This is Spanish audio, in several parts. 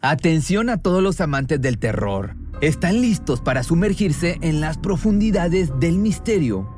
Atención a todos los amantes del terror. ¿Están listos para sumergirse en las profundidades del misterio?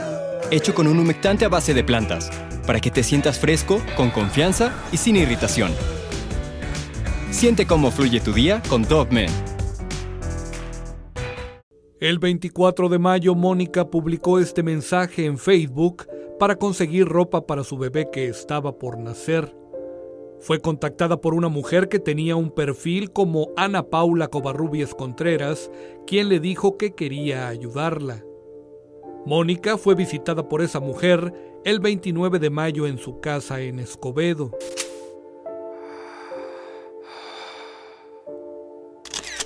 hecho con un humectante a base de plantas, para que te sientas fresco, con confianza y sin irritación. Siente cómo fluye tu día con Dove El 24 de mayo, Mónica publicó este mensaje en Facebook para conseguir ropa para su bebé que estaba por nacer. Fue contactada por una mujer que tenía un perfil como Ana Paula Covarrubias Contreras, quien le dijo que quería ayudarla. Mónica fue visitada por esa mujer el 29 de mayo en su casa en Escobedo.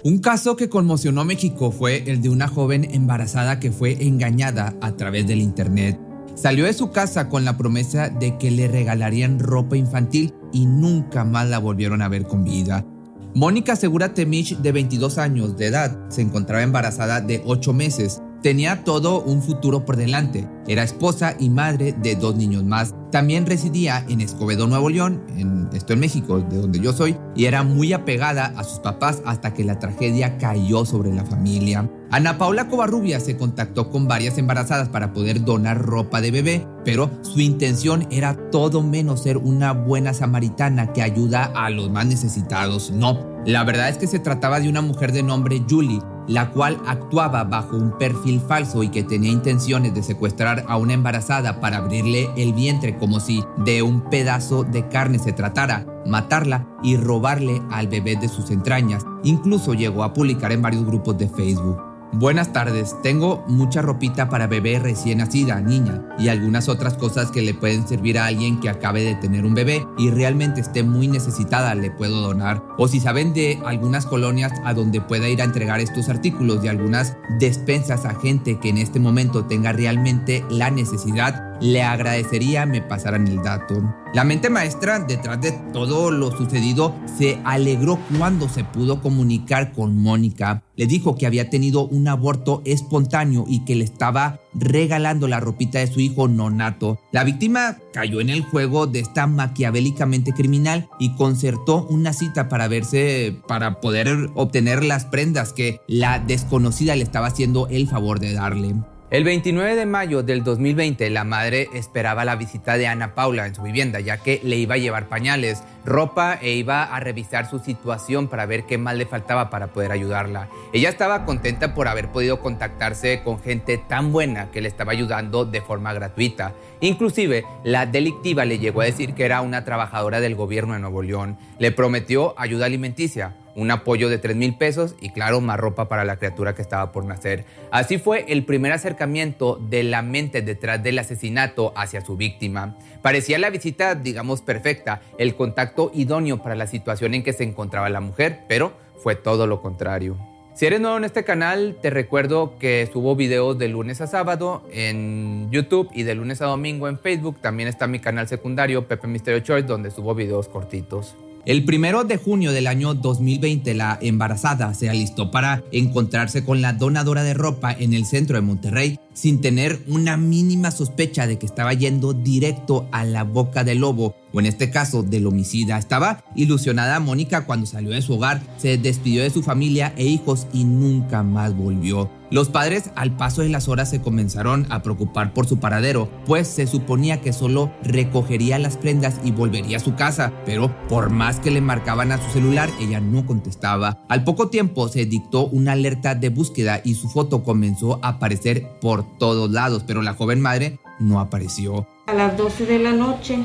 Un caso que conmocionó a México fue el de una joven embarazada que fue engañada a través del Internet. Salió de su casa con la promesa de que le regalarían ropa infantil y nunca más la volvieron a ver con vida. Mónica Segura Temich, de 22 años de edad, se encontraba embarazada de 8 meses Tenía todo un futuro por delante. Era esposa y madre de dos niños más. También residía en Escobedo, Nuevo León, en, esto en México, de donde yo soy, y era muy apegada a sus papás hasta que la tragedia cayó sobre la familia. Ana Paula Covarrubia se contactó con varias embarazadas para poder donar ropa de bebé, pero su intención era todo menos ser una buena samaritana que ayuda a los más necesitados. No, la verdad es que se trataba de una mujer de nombre Julie, la cual actuaba bajo un perfil falso y que tenía intenciones de secuestrar a una embarazada para abrirle el vientre como si de un pedazo de carne se tratara, matarla y robarle al bebé de sus entrañas. Incluso llegó a publicar en varios grupos de Facebook. Buenas tardes, tengo mucha ropita para bebé recién nacida, niña, y algunas otras cosas que le pueden servir a alguien que acabe de tener un bebé y realmente esté muy necesitada, le puedo donar. O si saben de algunas colonias a donde pueda ir a entregar estos artículos y algunas despensas a gente que en este momento tenga realmente la necesidad, le agradecería me pasaran el dato. La mente maestra, detrás de todo lo sucedido, se alegró cuando se pudo comunicar con Mónica. Le dijo que había tenido un aborto espontáneo y que le estaba regalando la ropita de su hijo nonato. La víctima cayó en el juego de esta maquiavélicamente criminal y concertó una cita para verse, para poder obtener las prendas que la desconocida le estaba haciendo el favor de darle. El 29 de mayo del 2020, la madre esperaba la visita de Ana Paula en su vivienda, ya que le iba a llevar pañales, ropa e iba a revisar su situación para ver qué más le faltaba para poder ayudarla. Ella estaba contenta por haber podido contactarse con gente tan buena que le estaba ayudando de forma gratuita. Inclusive, la delictiva le llegó a decir que era una trabajadora del gobierno de Nuevo León. Le prometió ayuda alimenticia un apoyo de 3 mil pesos y claro, más ropa para la criatura que estaba por nacer. Así fue el primer acercamiento de la mente detrás del asesinato hacia su víctima. Parecía la visita, digamos, perfecta, el contacto idóneo para la situación en que se encontraba la mujer, pero fue todo lo contrario. Si eres nuevo en este canal, te recuerdo que subo videos de lunes a sábado en YouTube y de lunes a domingo en Facebook. También está mi canal secundario, Pepe Misterio Choice, donde subo videos cortitos. El primero de junio del año 2020, la embarazada se alistó para encontrarse con la donadora de ropa en el centro de Monterrey sin tener una mínima sospecha de que estaba yendo directo a la boca del lobo en este caso del homicida. Estaba ilusionada Mónica cuando salió de su hogar, se despidió de su familia e hijos y nunca más volvió. Los padres al paso de las horas se comenzaron a preocupar por su paradero, pues se suponía que solo recogería las prendas y volvería a su casa, pero por más que le marcaban a su celular, ella no contestaba. Al poco tiempo se dictó una alerta de búsqueda y su foto comenzó a aparecer por todos lados, pero la joven madre no apareció. A las 12 de la noche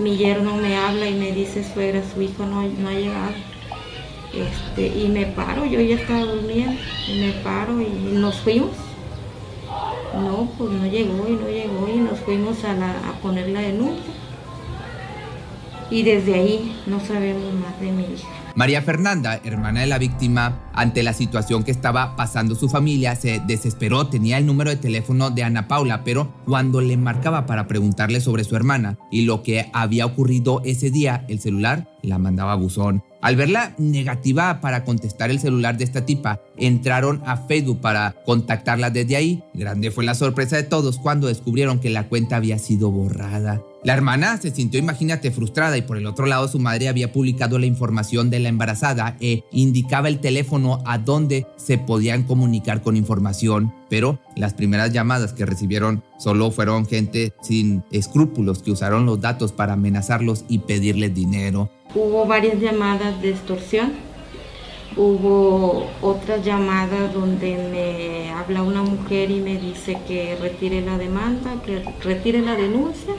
mi yerno me habla y me dice, suegra, su hijo no, no ha llegado. Este, y me paro, yo ya estaba durmiendo, y me paro y nos fuimos. No, pues no llegó y no llegó y nos fuimos a, la, a poner la denuncia. Y desde ahí no sabemos más de mi hija. María Fernanda, hermana de la víctima, ante la situación que estaba pasando su familia, se desesperó, tenía el número de teléfono de Ana Paula, pero cuando le marcaba para preguntarle sobre su hermana y lo que había ocurrido ese día, el celular la mandaba a buzón. Al verla negativa para contestar el celular de esta tipa, entraron a Facebook para contactarla desde ahí. Grande fue la sorpresa de todos cuando descubrieron que la cuenta había sido borrada. La hermana se sintió, imagínate, frustrada y por el otro lado su madre había publicado la información de la embarazada e indicaba el teléfono a donde se podían comunicar con información, pero las primeras llamadas que recibieron solo fueron gente sin escrúpulos que usaron los datos para amenazarlos y pedirles dinero. Hubo varias llamadas de extorsión, hubo otras llamadas donde me habla una mujer y me dice que retire la demanda, que retire la denuncia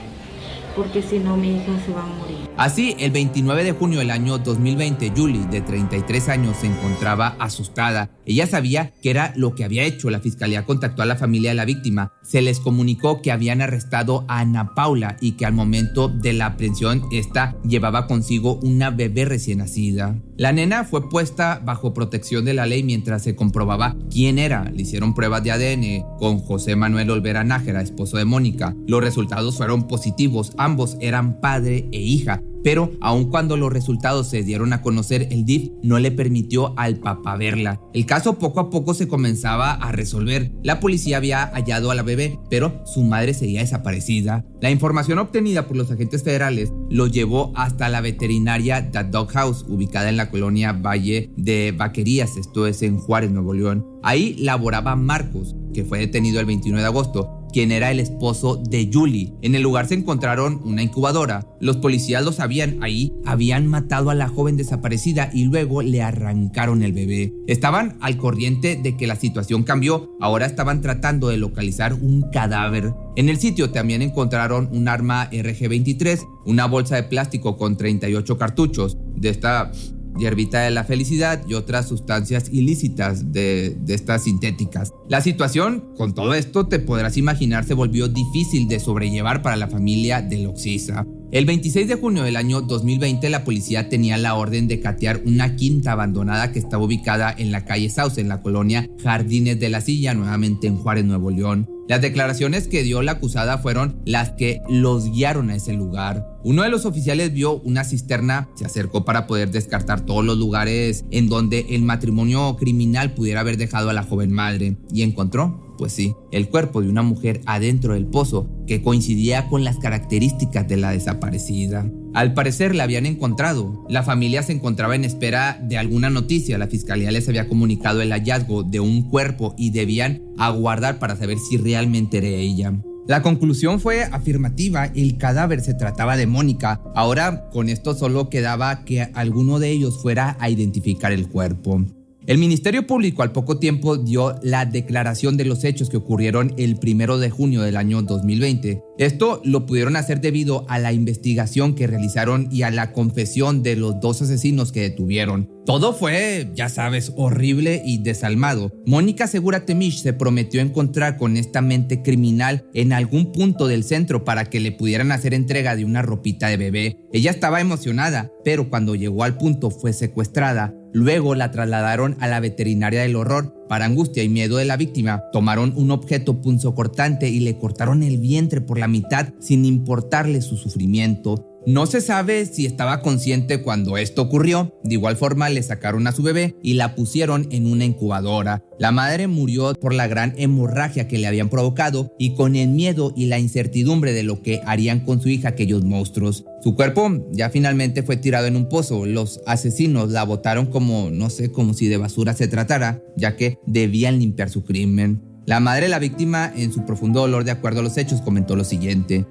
porque si no mi hija se va a morir. Así, el 29 de junio del año 2020, Julie, de 33 años, se encontraba asustada. Ella sabía que era lo que había hecho. La fiscalía contactó a la familia de la víctima. Se les comunicó que habían arrestado a Ana Paula y que al momento de la aprehensión, esta llevaba consigo una bebé recién nacida. La nena fue puesta bajo protección de la ley mientras se comprobaba quién era. Le hicieron pruebas de ADN con José Manuel Olvera Nájera, esposo de Mónica. Los resultados fueron positivos Ambos eran padre e hija, pero aun cuando los resultados se dieron a conocer, el DIF no le permitió al papá verla. El caso poco a poco se comenzaba a resolver. La policía había hallado a la bebé, pero su madre seguía desaparecida. La información obtenida por los agentes federales lo llevó hasta la veterinaria The Dog House, ubicada en la colonia Valle de Vaquerías, esto es en Juárez, Nuevo León. Ahí laboraba Marcos, que fue detenido el 29 de agosto quien era el esposo de Julie. En el lugar se encontraron una incubadora. Los policías lo sabían, ahí habían matado a la joven desaparecida y luego le arrancaron el bebé. Estaban al corriente de que la situación cambió, ahora estaban tratando de localizar un cadáver. En el sitio también encontraron un arma RG-23, una bolsa de plástico con 38 cartuchos de esta hierbita de la felicidad y otras sustancias ilícitas de, de, estas sintéticas. La situación, con todo esto, te podrás imaginar, se volvió difícil de sobrellevar para la familia de Loxisa. El 26 de junio del año 2020, la policía tenía la orden de catear una quinta abandonada que estaba ubicada en la calle Sauce, en la colonia Jardines de la Silla, nuevamente en Juárez, Nuevo León. Las declaraciones que dio la acusada fueron las que los guiaron a ese lugar. Uno de los oficiales vio una cisterna, se acercó para poder descartar todos los lugares en donde el matrimonio criminal pudiera haber dejado a la joven madre y encontró pues sí, el cuerpo de una mujer adentro del pozo que coincidía con las características de la desaparecida. Al parecer la habían encontrado. La familia se encontraba en espera de alguna noticia. La fiscalía les había comunicado el hallazgo de un cuerpo y debían aguardar para saber si realmente era ella. La conclusión fue afirmativa, el cadáver se trataba de Mónica. Ahora con esto solo quedaba que alguno de ellos fuera a identificar el cuerpo. El Ministerio Público al poco tiempo dio la declaración de los hechos que ocurrieron el primero de junio del año 2020. Esto lo pudieron hacer debido a la investigación que realizaron y a la confesión de los dos asesinos que detuvieron. Todo fue, ya sabes, horrible y desalmado. Mónica Segura Temich se prometió encontrar con esta mente criminal en algún punto del centro para que le pudieran hacer entrega de una ropita de bebé. Ella estaba emocionada, pero cuando llegó al punto fue secuestrada Luego la trasladaron a la veterinaria del horror. Para angustia y miedo de la víctima, tomaron un objeto punzocortante y le cortaron el vientre por la mitad sin importarle su sufrimiento. No se sabe si estaba consciente cuando esto ocurrió. De igual forma le sacaron a su bebé y la pusieron en una incubadora. La madre murió por la gran hemorragia que le habían provocado y con el miedo y la incertidumbre de lo que harían con su hija aquellos monstruos. Su cuerpo ya finalmente fue tirado en un pozo. Los asesinos la botaron como, no sé, como si de basura se tratara, ya que debían limpiar su crimen. La madre de la víctima, en su profundo dolor de acuerdo a los hechos, comentó lo siguiente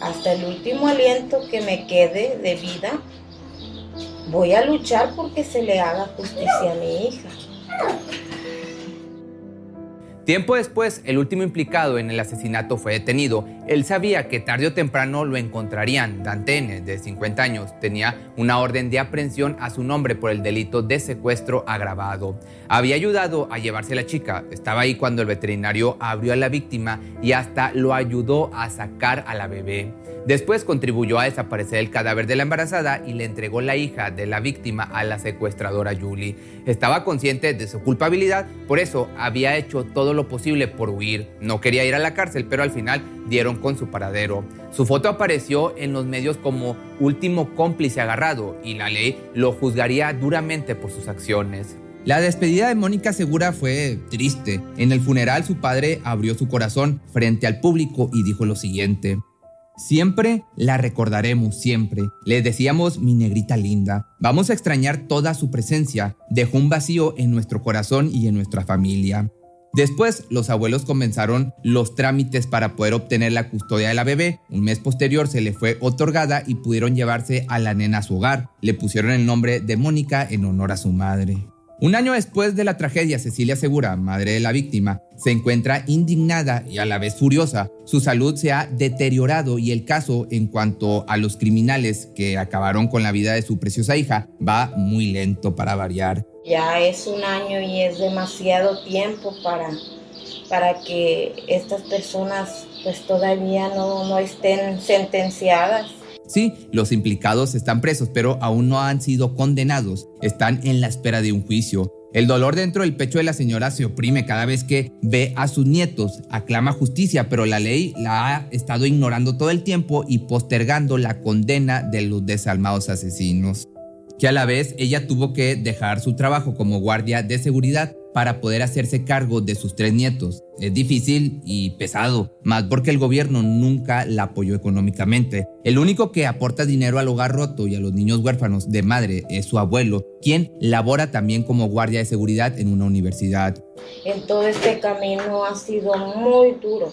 hasta el último aliento que me quede de vida, voy a luchar porque se le haga justicia a mi hija. Tiempo después, el último implicado en el asesinato fue detenido. Él sabía que tarde o temprano lo encontrarían. Dantene, de 50 años, tenía una orden de aprehensión a su nombre por el delito de secuestro agravado. Había ayudado a llevarse a la chica. Estaba ahí cuando el veterinario abrió a la víctima y hasta lo ayudó a sacar a la bebé. Después contribuyó a desaparecer el cadáver de la embarazada y le entregó la hija de la víctima a la secuestradora Julie. Estaba consciente de su culpabilidad, por eso había hecho todo lo posible por huir. No quería ir a la cárcel, pero al final dieron con su paradero. Su foto apareció en los medios como último cómplice agarrado y la ley lo juzgaría duramente por sus acciones. La despedida de Mónica Segura fue triste. En el funeral su padre abrió su corazón frente al público y dijo lo siguiente. Siempre la recordaremos, siempre. Le decíamos mi negrita linda. Vamos a extrañar toda su presencia. Dejó un vacío en nuestro corazón y en nuestra familia. Después, los abuelos comenzaron los trámites para poder obtener la custodia de la bebé. Un mes posterior se le fue otorgada y pudieron llevarse a la nena a su hogar. Le pusieron el nombre de Mónica en honor a su madre. Un año después de la tragedia, Cecilia Segura, madre de la víctima, se encuentra indignada y a la vez furiosa. Su salud se ha deteriorado y el caso en cuanto a los criminales que acabaron con la vida de su preciosa hija va muy lento para variar. Ya es un año y es demasiado tiempo para, para que estas personas pues todavía no, no estén sentenciadas. Sí, los implicados están presos, pero aún no han sido condenados. Están en la espera de un juicio. El dolor dentro del pecho de la señora se oprime cada vez que ve a sus nietos, aclama justicia, pero la ley la ha estado ignorando todo el tiempo y postergando la condena de los desalmados asesinos. Que a la vez ella tuvo que dejar su trabajo como guardia de seguridad para poder hacerse cargo de sus tres nietos. Es difícil y pesado, más porque el gobierno nunca la apoyó económicamente. El único que aporta dinero al hogar roto y a los niños huérfanos de madre es su abuelo, quien labora también como guardia de seguridad en una universidad. En todo este camino ha sido muy duro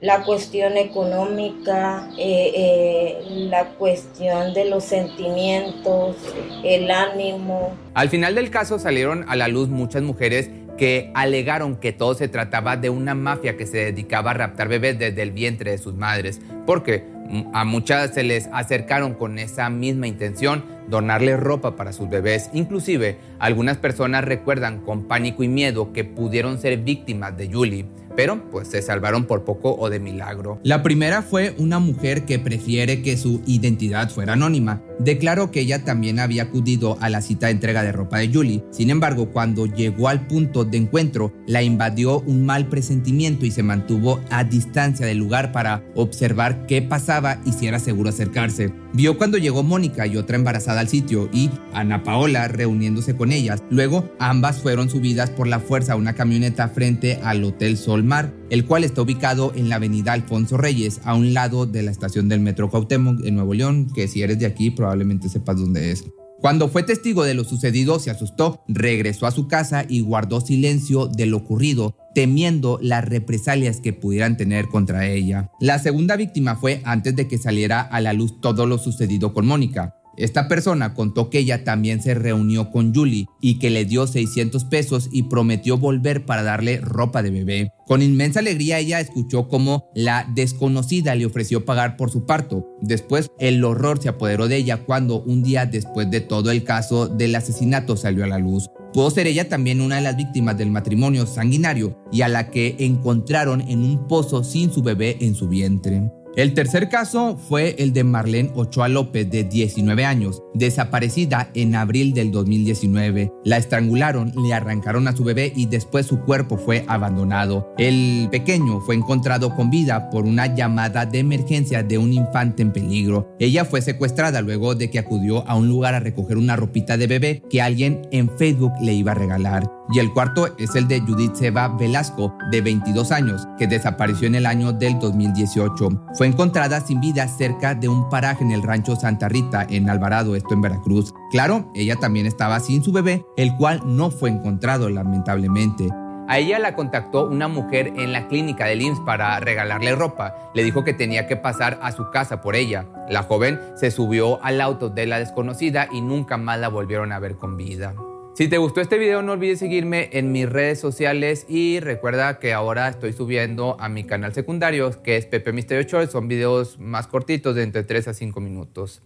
la cuestión económica, eh, eh, la cuestión de los sentimientos, el ánimo. Al final del caso salieron a la luz muchas mujeres que alegaron que todo se trataba de una mafia que se dedicaba a raptar bebés desde el vientre de sus madres, porque a muchas se les acercaron con esa misma intención, donarles ropa para sus bebés. Inclusive, algunas personas recuerdan con pánico y miedo que pudieron ser víctimas de Julie pero pues se salvaron por poco o de milagro. La primera fue una mujer que prefiere que su identidad fuera anónima. Declaró que ella también había acudido a la cita de entrega de ropa de Julie. Sin embargo, cuando llegó al punto de encuentro, la invadió un mal presentimiento y se mantuvo a distancia del lugar para observar qué pasaba y si era seguro acercarse. Vio cuando llegó Mónica y otra embarazada al sitio y Ana Paola reuniéndose con ellas. Luego, ambas fueron subidas por la fuerza a una camioneta frente al Hotel Sol Mar, el cual está ubicado en la avenida Alfonso Reyes, a un lado de la estación del Metro Cuauhtémoc en Nuevo León, que si eres de aquí probablemente sepas dónde es. Cuando fue testigo de lo sucedido, se asustó, regresó a su casa y guardó silencio de lo ocurrido, temiendo las represalias que pudieran tener contra ella. La segunda víctima fue antes de que saliera a la luz todo lo sucedido con Mónica. Esta persona contó que ella también se reunió con Julie y que le dio 600 pesos y prometió volver para darle ropa de bebé. Con inmensa alegría ella escuchó cómo la desconocida le ofreció pagar por su parto. Después el horror se apoderó de ella cuando un día después de todo el caso del asesinato salió a la luz. Pudo ser ella también una de las víctimas del matrimonio sanguinario y a la que encontraron en un pozo sin su bebé en su vientre. El tercer caso fue el de Marlene Ochoa López, de 19 años, desaparecida en abril del 2019. La estrangularon, le arrancaron a su bebé y después su cuerpo fue abandonado. El pequeño fue encontrado con vida por una llamada de emergencia de un infante en peligro. Ella fue secuestrada luego de que acudió a un lugar a recoger una ropita de bebé que alguien en Facebook le iba a regalar. Y el cuarto es el de Judith Seba Velasco, de 22 años, que desapareció en el año del 2018. Fue encontrada sin vida cerca de un paraje en el rancho Santa Rita, en Alvarado, esto en Veracruz. Claro, ella también estaba sin su bebé, el cual no fue encontrado lamentablemente. A ella la contactó una mujer en la clínica del IMSS para regalarle ropa. Le dijo que tenía que pasar a su casa por ella. La joven se subió al auto de la desconocida y nunca más la volvieron a ver con vida. Si te gustó este video no olvides seguirme en mis redes sociales y recuerda que ahora estoy subiendo a mi canal secundario que es Pepe Misterio. Son videos más cortitos de entre 3 a 5 minutos.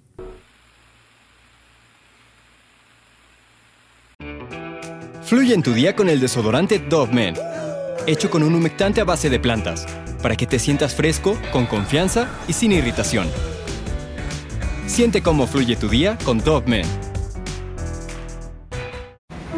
Fluye en tu día con el desodorante Dove Men, hecho con un humectante a base de plantas, para que te sientas fresco, con confianza y sin irritación. Siente cómo fluye tu día con Dove Men.